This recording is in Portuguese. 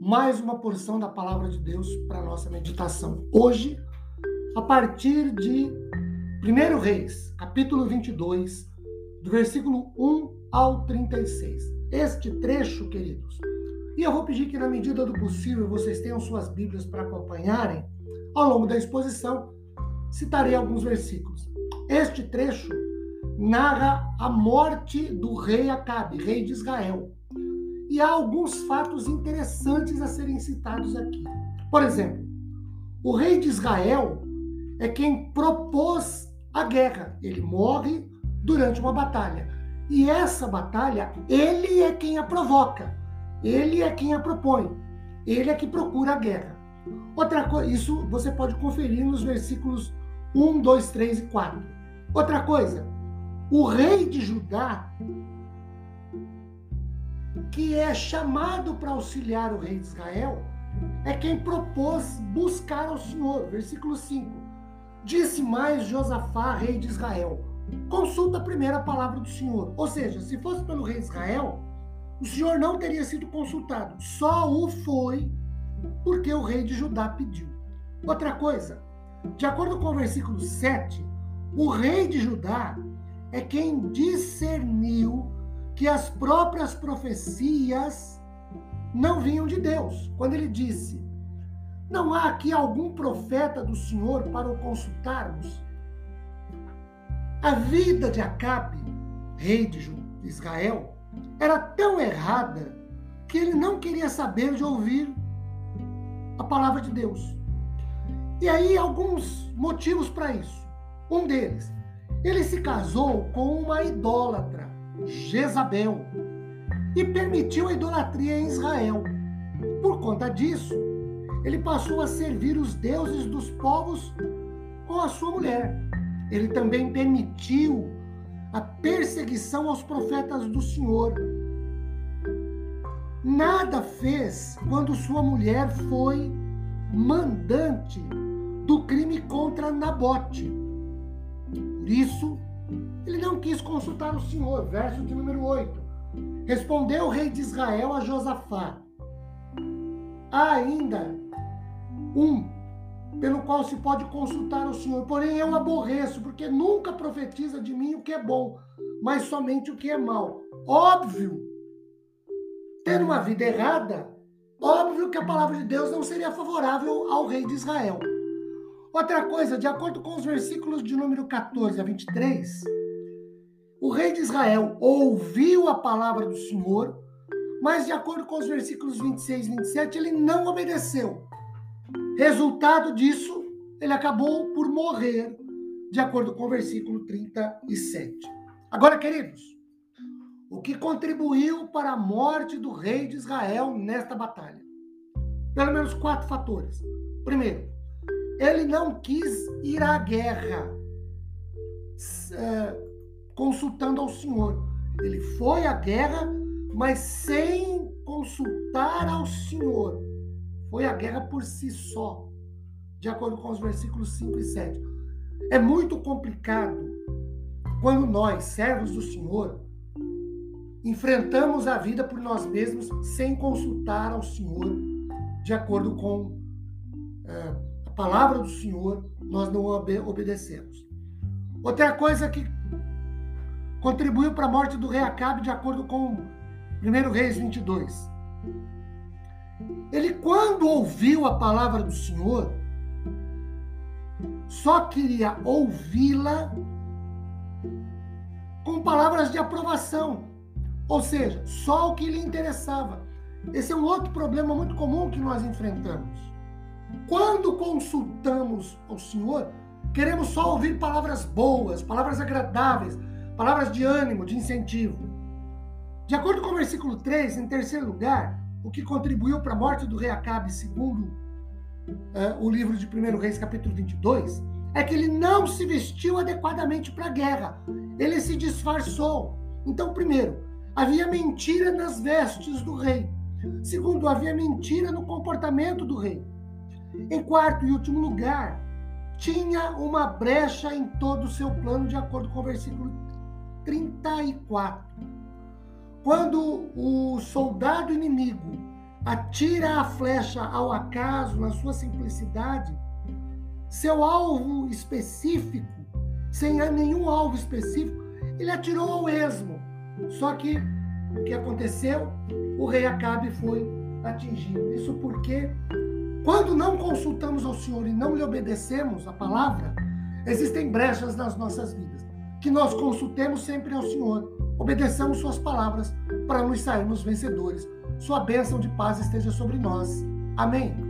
mais uma porção da palavra de Deus para nossa meditação. Hoje, a partir de 1 Reis, capítulo 22, do versículo 1 ao 36. Este trecho, queridos, e eu vou pedir que, na medida do possível, vocês tenham suas Bíblias para acompanharem. Ao longo da exposição, citarei alguns versículos. Este trecho narra a morte do rei Acabe, rei de Israel há alguns fatos interessantes a serem citados aqui. Por exemplo, o rei de Israel é quem propôs a guerra. Ele morre durante uma batalha. E essa batalha, ele é quem a provoca. Ele é quem a propõe. Ele é que procura a guerra. Outra coisa, isso você pode conferir nos versículos 1, 2, 3 e 4. Outra coisa, o rei de Judá que é chamado para auxiliar o rei de Israel, é quem propôs buscar ao Senhor. Versículo 5. Disse mais Josafá, rei de Israel: consulta a primeira palavra do Senhor. Ou seja, se fosse pelo rei de Israel, o Senhor não teria sido consultado. Só o foi porque o rei de Judá pediu. Outra coisa, de acordo com o versículo 7, o rei de Judá é quem discerniu que as próprias profecias não vinham de Deus. Quando ele disse: Não há aqui algum profeta do Senhor para o consultarmos? A vida de Acabe, rei de Israel, era tão errada que ele não queria saber de ouvir a palavra de Deus. E aí, alguns motivos para isso. Um deles, ele se casou com uma idólatra. Jezabel e permitiu a idolatria em Israel. Por conta disso, ele passou a servir os deuses dos povos com a sua mulher. Ele também permitiu a perseguição aos profetas do Senhor. Nada fez quando sua mulher foi mandante do crime contra Nabote. Por isso, ele não quis consultar o Senhor. Verso de número 8. Respondeu o rei de Israel a Josafá: Há ainda um pelo qual se pode consultar o Senhor, porém eu aborreço, porque nunca profetiza de mim o que é bom, mas somente o que é mal. Óbvio, ter uma vida errada, óbvio que a palavra de Deus não seria favorável ao rei de Israel. Outra coisa, de acordo com os versículos de número 14 a 23, o rei de Israel ouviu a palavra do Senhor, mas de acordo com os versículos 26 e 27, ele não obedeceu. Resultado disso, ele acabou por morrer, de acordo com o versículo 37. Agora, queridos, o que contribuiu para a morte do rei de Israel nesta batalha? Pelo menos quatro fatores. Primeiro, ele não quis ir à guerra. É, consultando ao Senhor. Ele foi à guerra, mas sem consultar ao Senhor. Foi à guerra por si só, de acordo com os versículos 5 e 7. É muito complicado quando nós, servos do Senhor, enfrentamos a vida por nós mesmos sem consultar ao Senhor, de acordo com é, a palavra do Senhor, nós não obedecemos. Outra coisa que contribuiu para a morte do rei Acabe, de acordo com 1 Reis 22. Ele, quando ouviu a palavra do Senhor, só queria ouvi-la com palavras de aprovação, ou seja, só o que lhe interessava. Esse é um outro problema muito comum que nós enfrentamos. Quando consultamos ao Senhor, queremos só ouvir palavras boas, palavras agradáveis, palavras de ânimo, de incentivo. De acordo com o versículo 3, em terceiro lugar, o que contribuiu para a morte do rei Acabe, segundo uh, o livro de 1 Reis, capítulo 22, é que ele não se vestiu adequadamente para a guerra. Ele se disfarçou. Então, primeiro, havia mentira nas vestes do rei. Segundo, havia mentira no comportamento do rei. Em quarto e último lugar, tinha uma brecha em todo o seu plano, de acordo com o versículo 34. Quando o soldado inimigo atira a flecha ao acaso, na sua simplicidade, seu alvo específico, sem nenhum alvo específico, ele atirou ao esmo. Só que o que aconteceu? O rei Acabe foi atingido. Isso porque, quando não consultamos ao Senhor e não lhe obedecemos a palavra, existem brechas nas nossas vidas. Que nós consultemos sempre ao Senhor, obedeçamos Suas palavras para nos sairmos vencedores. Sua bênção de paz esteja sobre nós. Amém.